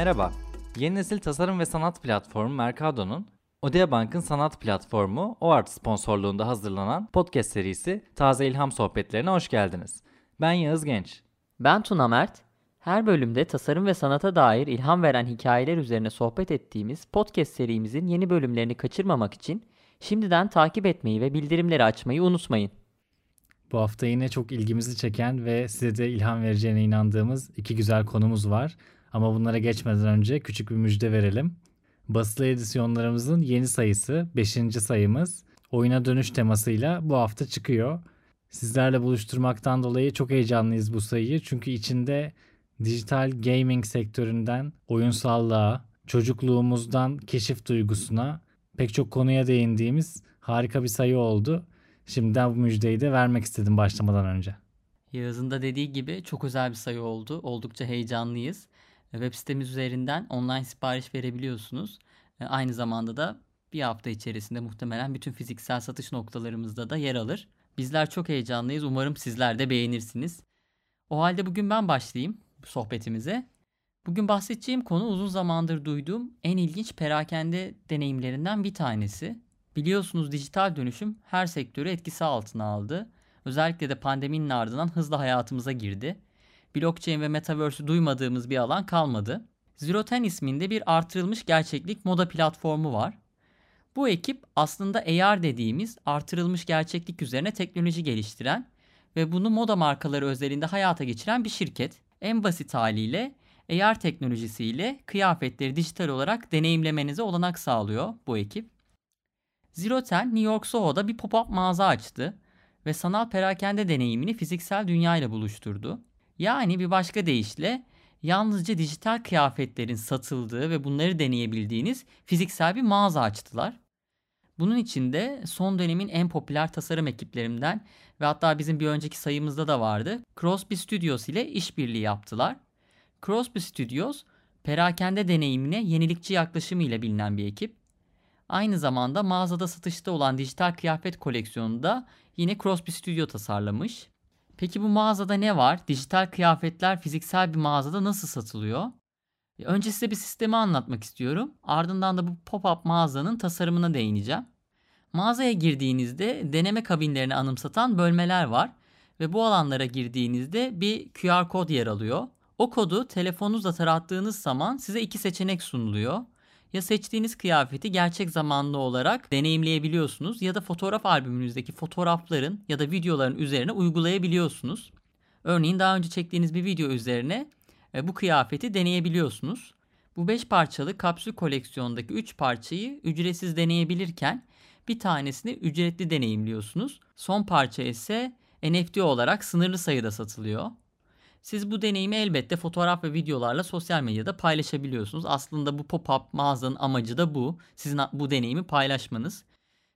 Merhaba. Yeni nesil tasarım ve sanat platformu Mercado'nun Odea Bank'ın sanat platformu OART sponsorluğunda hazırlanan podcast serisi Taze İlham Sohbetlerine hoş geldiniz. Ben Yağız Genç. Ben Tuna Mert. Her bölümde tasarım ve sanata dair ilham veren hikayeler üzerine sohbet ettiğimiz podcast serimizin yeni bölümlerini kaçırmamak için şimdiden takip etmeyi ve bildirimleri açmayı unutmayın. Bu hafta yine çok ilgimizi çeken ve size de ilham vereceğine inandığımız iki güzel konumuz var. Ama bunlara geçmeden önce küçük bir müjde verelim. Basılı edisyonlarımızın yeni sayısı, 5. sayımız oyuna dönüş temasıyla bu hafta çıkıyor. Sizlerle buluşturmaktan dolayı çok heyecanlıyız bu sayıyı. Çünkü içinde dijital gaming sektöründen oyunsallığa, çocukluğumuzdan keşif duygusuna pek çok konuya değindiğimiz harika bir sayı oldu. Şimdiden bu müjdeyi de vermek istedim başlamadan önce. Yağız'ın da dediği gibi çok özel bir sayı oldu. Oldukça heyecanlıyız. Web sitemiz üzerinden online sipariş verebiliyorsunuz. E, aynı zamanda da bir hafta içerisinde muhtemelen bütün fiziksel satış noktalarımızda da yer alır. Bizler çok heyecanlıyız. Umarım sizler de beğenirsiniz. O halde bugün ben başlayayım sohbetimize. Bugün bahsedeceğim konu uzun zamandır duyduğum en ilginç perakende deneyimlerinden bir tanesi. Biliyorsunuz dijital dönüşüm her sektörü etkisi altına aldı. Özellikle de pandeminin ardından hızla hayatımıza girdi. Blockchain ve Metaverse'ü duymadığımız bir alan kalmadı. Zero Ten isminde bir artırılmış gerçeklik moda platformu var. Bu ekip aslında AR dediğimiz artırılmış gerçeklik üzerine teknoloji geliştiren ve bunu moda markaları özelinde hayata geçiren bir şirket. En basit haliyle AR teknolojisiyle kıyafetleri dijital olarak deneyimlemenize olanak sağlıyor bu ekip. Zero Ten New York Soho'da bir pop-up mağaza açtı ve sanal perakende deneyimini fiziksel dünya ile buluşturdu. Yani bir başka deyişle yalnızca dijital kıyafetlerin satıldığı ve bunları deneyebildiğiniz fiziksel bir mağaza açtılar. Bunun için de son dönemin en popüler tasarım ekiplerinden ve hatta bizim bir önceki sayımızda da vardı. Crosby Studios ile işbirliği yaptılar. Crosby Studios, perakende deneyimine yenilikçi yaklaşımıyla bilinen bir ekip. Aynı zamanda mağazada satışta olan dijital kıyafet koleksiyonunu da yine Crosby Studio tasarlamış. Peki bu mağazada ne var? Dijital kıyafetler fiziksel bir mağazada nasıl satılıyor? E, önce size bir sistemi anlatmak istiyorum. Ardından da bu pop-up mağazanın tasarımına değineceğim. Mağazaya girdiğinizde deneme kabinlerini anımsatan bölmeler var ve bu alanlara girdiğinizde bir QR kod yer alıyor. O kodu telefonunuzla tarattığınız zaman size iki seçenek sunuluyor. Ya seçtiğiniz kıyafeti gerçek zamanlı olarak deneyimleyebiliyorsunuz ya da fotoğraf albümünüzdeki fotoğrafların ya da videoların üzerine uygulayabiliyorsunuz. Örneğin daha önce çektiğiniz bir video üzerine e, bu kıyafeti deneyebiliyorsunuz. Bu 5 parçalı kapsül koleksiyondaki 3 parçayı ücretsiz deneyebilirken bir tanesini ücretli deneyimliyorsunuz. Son parça ise NFT olarak sınırlı sayıda satılıyor. Siz bu deneyimi elbette fotoğraf ve videolarla sosyal medyada paylaşabiliyorsunuz. Aslında bu pop-up mağazanın amacı da bu. Sizin bu deneyimi paylaşmanız.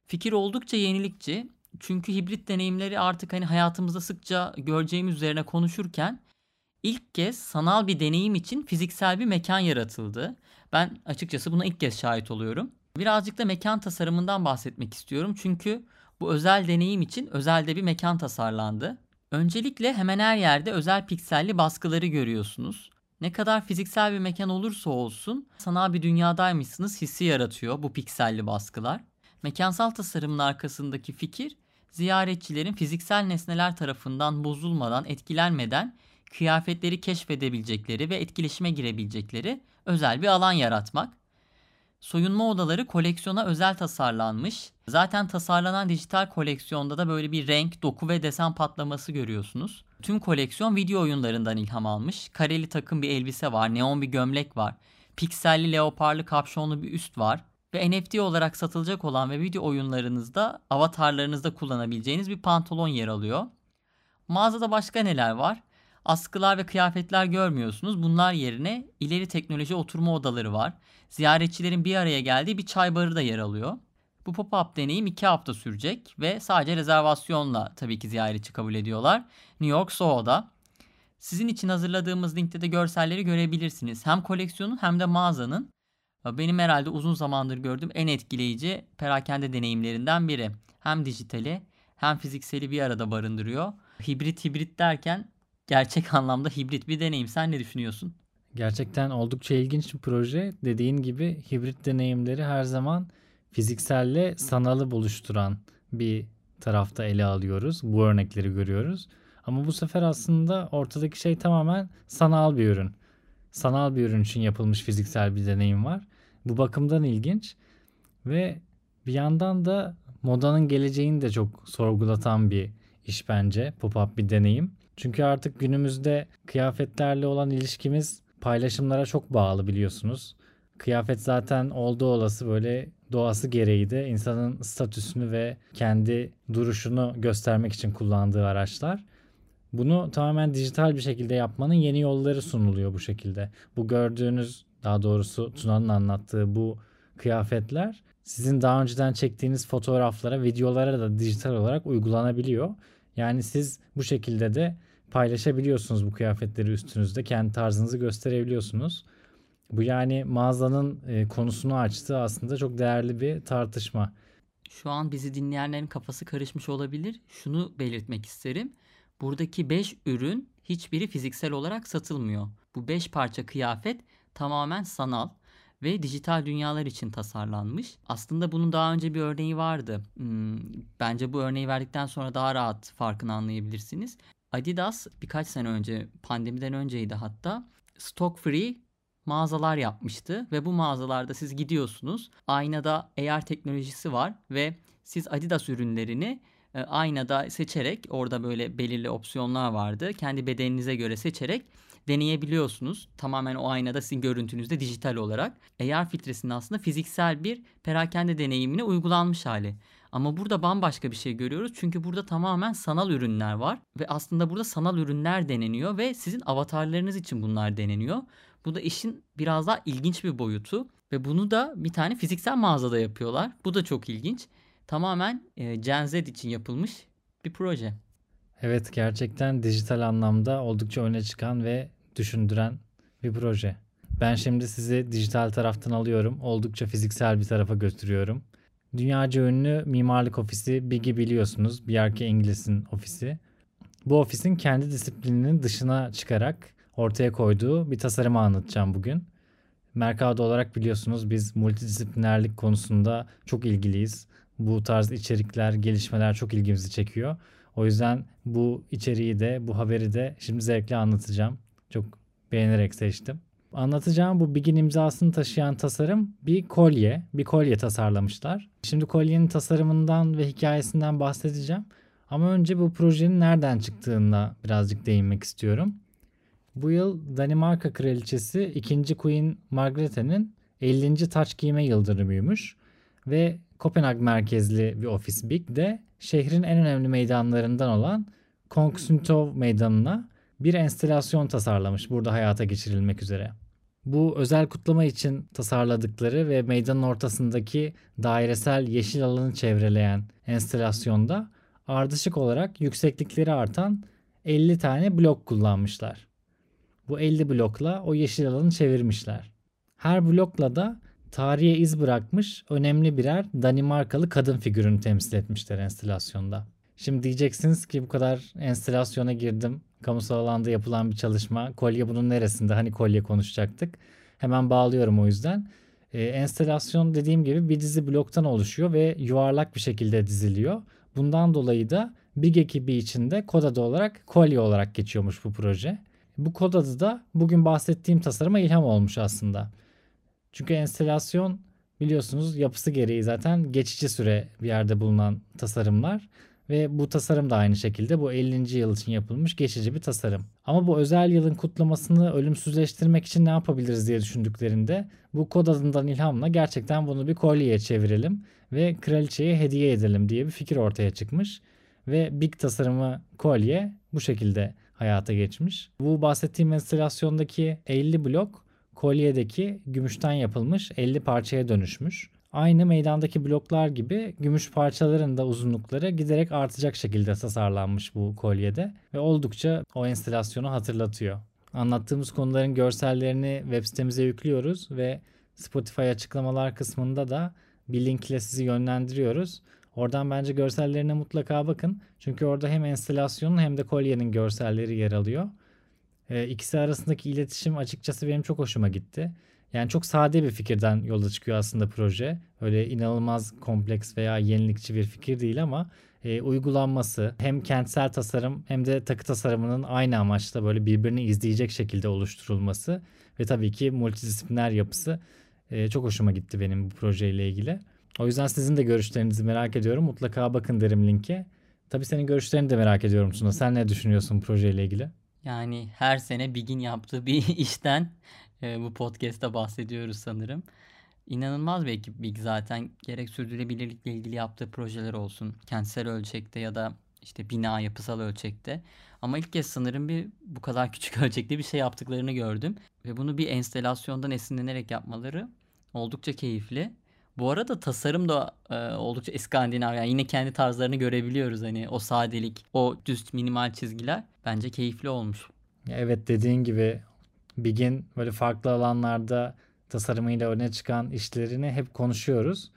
Fikir oldukça yenilikçi. Çünkü hibrit deneyimleri artık hani hayatımızda sıkça göreceğimiz üzerine konuşurken ilk kez sanal bir deneyim için fiziksel bir mekan yaratıldı. Ben açıkçası buna ilk kez şahit oluyorum. Birazcık da mekan tasarımından bahsetmek istiyorum. Çünkü bu özel deneyim için özelde bir mekan tasarlandı. Öncelikle hemen her yerde özel pikselli baskıları görüyorsunuz. Ne kadar fiziksel bir mekan olursa olsun sanal bir dünyadaymışsınız hissi yaratıyor bu pikselli baskılar. Mekansal tasarımın arkasındaki fikir ziyaretçilerin fiziksel nesneler tarafından bozulmadan, etkilenmeden kıyafetleri keşfedebilecekleri ve etkileşime girebilecekleri özel bir alan yaratmak. Soyunma odaları koleksiyona özel tasarlanmış. Zaten tasarlanan dijital koleksiyonda da böyle bir renk, doku ve desen patlaması görüyorsunuz. Tüm koleksiyon video oyunlarından ilham almış. Kareli takım bir elbise var, neon bir gömlek var. Pikselli leoparlı kapşonlu bir üst var. Ve NFT olarak satılacak olan ve video oyunlarınızda avatarlarınızda kullanabileceğiniz bir pantolon yer alıyor. Mağazada başka neler var? Askılar ve kıyafetler görmüyorsunuz. Bunlar yerine ileri teknoloji oturma odaları var. Ziyaretçilerin bir araya geldiği bir çay barı da yer alıyor. Bu pop-up deneyim 2 hafta sürecek ve sadece rezervasyonla tabii ki ziyaretçi kabul ediyorlar. New York Soho'da. Sizin için hazırladığımız linkte de görselleri görebilirsiniz. Hem koleksiyonun hem de mağazanın benim herhalde uzun zamandır gördüğüm en etkileyici perakende deneyimlerinden biri. Hem dijitali hem fizikseli bir arada barındırıyor. Hibrit hibrit derken gerçek anlamda hibrit bir deneyim. Sen ne düşünüyorsun? Gerçekten oldukça ilginç bir proje. Dediğin gibi hibrit deneyimleri her zaman fizikselle sanalı buluşturan bir tarafta ele alıyoruz. Bu örnekleri görüyoruz. Ama bu sefer aslında ortadaki şey tamamen sanal bir ürün. Sanal bir ürün için yapılmış fiziksel bir deneyim var. Bu bakımdan ilginç ve bir yandan da modanın geleceğini de çok sorgulatan bir iş bence. Pop-up bir deneyim. Çünkü artık günümüzde kıyafetlerle olan ilişkimiz paylaşımlara çok bağlı biliyorsunuz. Kıyafet zaten olduğu olası böyle doğası gereği de insanın statüsünü ve kendi duruşunu göstermek için kullandığı araçlar. Bunu tamamen dijital bir şekilde yapmanın yeni yolları sunuluyor bu şekilde. Bu gördüğünüz daha doğrusu Tuna'nın anlattığı bu kıyafetler sizin daha önceden çektiğiniz fotoğraflara, videolara da dijital olarak uygulanabiliyor. Yani siz bu şekilde de paylaşabiliyorsunuz bu kıyafetleri üstünüzde. Kendi tarzınızı gösterebiliyorsunuz. Bu yani mağazanın e, konusunu açtığı aslında çok değerli bir tartışma. Şu an bizi dinleyenlerin kafası karışmış olabilir. Şunu belirtmek isterim. Buradaki 5 ürün hiçbiri fiziksel olarak satılmıyor. Bu 5 parça kıyafet tamamen sanal ve dijital dünyalar için tasarlanmış. Aslında bunun daha önce bir örneği vardı. Hmm, bence bu örneği verdikten sonra daha rahat farkını anlayabilirsiniz. Adidas birkaç sene önce, pandemiden önceydi hatta, stock free mağazalar yapmıştı ve bu mağazalarda siz gidiyorsunuz. Aynada AR teknolojisi var ve siz Adidas ürünlerini e, aynada seçerek orada böyle belirli opsiyonlar vardı. Kendi bedeninize göre seçerek deneyebiliyorsunuz. Tamamen o aynada sizin görüntünüzde dijital olarak. AR filtresinin aslında fiziksel bir perakende deneyimine uygulanmış hali. Ama burada bambaşka bir şey görüyoruz. Çünkü burada tamamen sanal ürünler var. Ve aslında burada sanal ürünler deneniyor ve sizin avatarlarınız için bunlar deneniyor. Bu da işin biraz daha ilginç bir boyutu. Ve bunu da bir tane fiziksel mağazada yapıyorlar. Bu da çok ilginç. Tamamen e, Gen Z için yapılmış bir proje. Evet gerçekten dijital anlamda oldukça öne çıkan ve düşündüren bir proje. Ben şimdi sizi dijital taraftan alıyorum. Oldukça fiziksel bir tarafa götürüyorum. Dünyaca ünlü mimarlık ofisi Big'i biliyorsunuz. Bjarke İngiliz'in ofisi. Bu ofisin kendi disiplininin dışına çıkarak ortaya koyduğu bir tasarımı anlatacağım bugün. Mercado olarak biliyorsunuz biz multidisiplinerlik konusunda çok ilgiliyiz. Bu tarz içerikler, gelişmeler çok ilgimizi çekiyor. O yüzden bu içeriği de, bu haberi de şimdi zevkle anlatacağım. Çok beğenerek seçtim. Anlatacağım bu Big'in imzasını taşıyan tasarım bir kolye. Bir kolye tasarlamışlar. Şimdi kolyenin tasarımından ve hikayesinden bahsedeceğim. Ama önce bu projenin nereden çıktığına birazcık değinmek istiyorum. Bu yıl Danimarka Kraliçesi 2. Queen Margrethe'nin 50. taç giyme yıldönümüymüş. Ve Kopenhag merkezli bir ofis Big de şehrin en önemli meydanlarından olan Kongsundtov Meydanı'na bir enstelasyon tasarlamış burada hayata geçirilmek üzere. Bu özel kutlama için tasarladıkları ve meydanın ortasındaki dairesel yeşil alanı çevreleyen enstelasyonda ardışık olarak yükseklikleri artan 50 tane blok kullanmışlar. Bu 50 blokla o yeşil alanı çevirmişler. Her blokla da tarihe iz bırakmış önemli birer Danimarkalı kadın figürünü temsil etmişler enstelasyonda. Şimdi diyeceksiniz ki bu kadar enstelasyona girdim. Kamusal alanda yapılan bir çalışma. Kolye bunun neresinde? Hani kolye konuşacaktık. Hemen bağlıyorum o yüzden. Ee, enstelasyon dediğim gibi bir dizi bloktan oluşuyor ve yuvarlak bir şekilde diziliyor. Bundan dolayı da Big ekibi içinde kod adı olarak kolye olarak geçiyormuş bu proje. Bu kod adı da bugün bahsettiğim tasarıma ilham olmuş aslında. Çünkü enstelasyon biliyorsunuz yapısı gereği zaten geçici süre bir yerde bulunan tasarımlar ve bu tasarım da aynı şekilde bu 50. yıl için yapılmış geçici bir tasarım. Ama bu özel yılın kutlamasını ölümsüzleştirmek için ne yapabiliriz diye düşündüklerinde bu kod adından ilhamla gerçekten bunu bir kolyeye çevirelim ve kraliçeye hediye edelim diye bir fikir ortaya çıkmış. Ve Big tasarımı kolye bu şekilde hayata geçmiş. Bu bahsettiğim enstalasyondaki 50 blok kolyedeki gümüşten yapılmış 50 parçaya dönüşmüş. Aynı meydandaki bloklar gibi gümüş parçaların da uzunlukları giderek artacak şekilde tasarlanmış bu kolyede ve oldukça o enstalasyonu hatırlatıyor. Anlattığımız konuların görsellerini web sitemize yüklüyoruz ve Spotify açıklamalar kısmında da bir linkle sizi yönlendiriyoruz. Oradan bence görsellerine mutlaka bakın. Çünkü orada hem enstalasyonun hem de kolyenin görselleri yer alıyor. E, ikisi arasındaki iletişim açıkçası benim çok hoşuma gitti. Yani çok sade bir fikirden yola çıkıyor aslında proje. Öyle inanılmaz kompleks veya yenilikçi bir fikir değil ama e, uygulanması hem kentsel tasarım hem de takı tasarımının aynı amaçla böyle birbirini izleyecek şekilde oluşturulması ve tabii ki multidisipliner yapısı e, çok hoşuma gitti benim bu projeyle ilgili. O yüzden sizin de görüşlerinizi merak ediyorum. Mutlaka bakın derim linke. Tabii senin görüşlerini de merak ediyorum Tuna. Sen ne düşünüyorsun projeyle ilgili? Yani her sene Big'in yaptığı bir işten e, bu podcast'ta bahsediyoruz sanırım. İnanılmaz bir ekip Big zaten. Gerek sürdürülebilirlikle ilgili yaptığı projeler olsun. Kentsel ölçekte ya da işte bina yapısal ölçekte. Ama ilk kez sanırım bir bu kadar küçük ölçekte bir şey yaptıklarını gördüm. Ve bunu bir enstelasyondan esinlenerek yapmaları oldukça keyifli. Bu arada tasarım da e, oldukça İskandinav. Yani yine kendi tarzlarını görebiliyoruz. Hani o sadelik, o düz minimal çizgiler bence keyifli olmuş. Evet dediğin gibi Big'in böyle farklı alanlarda tasarımıyla öne çıkan işlerini hep konuşuyoruz.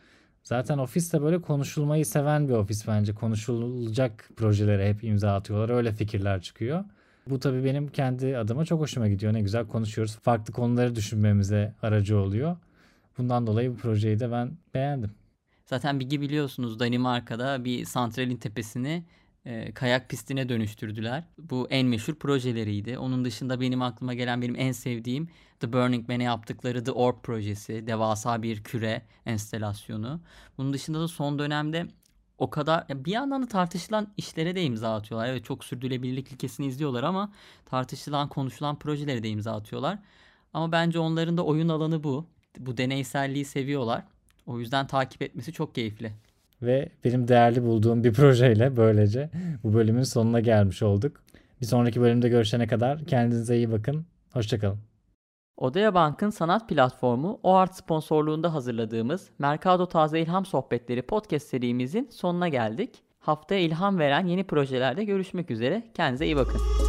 Zaten ofis de böyle konuşulmayı seven bir ofis bence. Konuşulacak projelere hep imza atıyorlar. Öyle fikirler çıkıyor. Bu tabii benim kendi adıma çok hoşuma gidiyor. Ne güzel konuşuyoruz. Farklı konuları düşünmemize aracı oluyor. Bundan dolayı bu projeyi de ben beğendim. Zaten bilgi biliyorsunuz Danimarka'da bir santralin tepesini e, kayak pistine dönüştürdüler. Bu en meşhur projeleriydi. Onun dışında benim aklıma gelen benim en sevdiğim The Burning Man'e yaptıkları The Orb projesi. Devasa bir küre enstelasyonu. Bunun dışında da son dönemde o kadar bir yandan da tartışılan işlere de imza atıyorlar. Evet çok sürdürülebilirlik ilkesini izliyorlar ama tartışılan konuşulan projelere de imza atıyorlar. Ama bence onların da oyun alanı bu. Bu deneyselliği seviyorlar. O yüzden takip etmesi çok keyifli. Ve benim değerli bulduğum bir projeyle böylece bu bölümün sonuna gelmiş olduk. Bir sonraki bölümde görüşene kadar kendinize iyi bakın. Hoşçakalın. Odea Bank'ın sanat platformu OART sponsorluğunda hazırladığımız Mercado Taze İlham Sohbetleri podcast serimizin sonuna geldik. Haftaya ilham veren yeni projelerde görüşmek üzere. Kendinize iyi bakın.